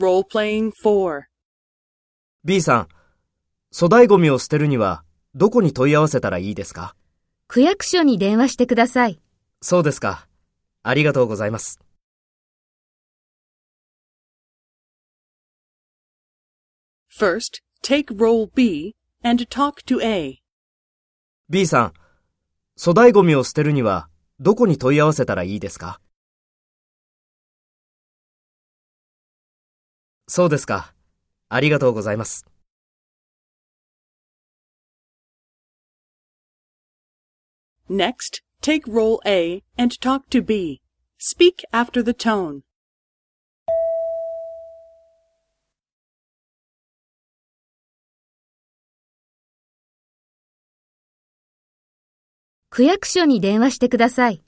Role-playing 4. B さん、粗大ゴミを捨てるにはどこに問い合わせたらいいですか？区役所に電話してください。そうですか。ありがとうございます。First, take role B and talk to A. B さん、粗大ゴミを捨てるにはどこに問い合わせたらいいですか？そうですか。ありがとうございます。Next, take role A and talk to B. Speak after the tone. 区役所に電話してください。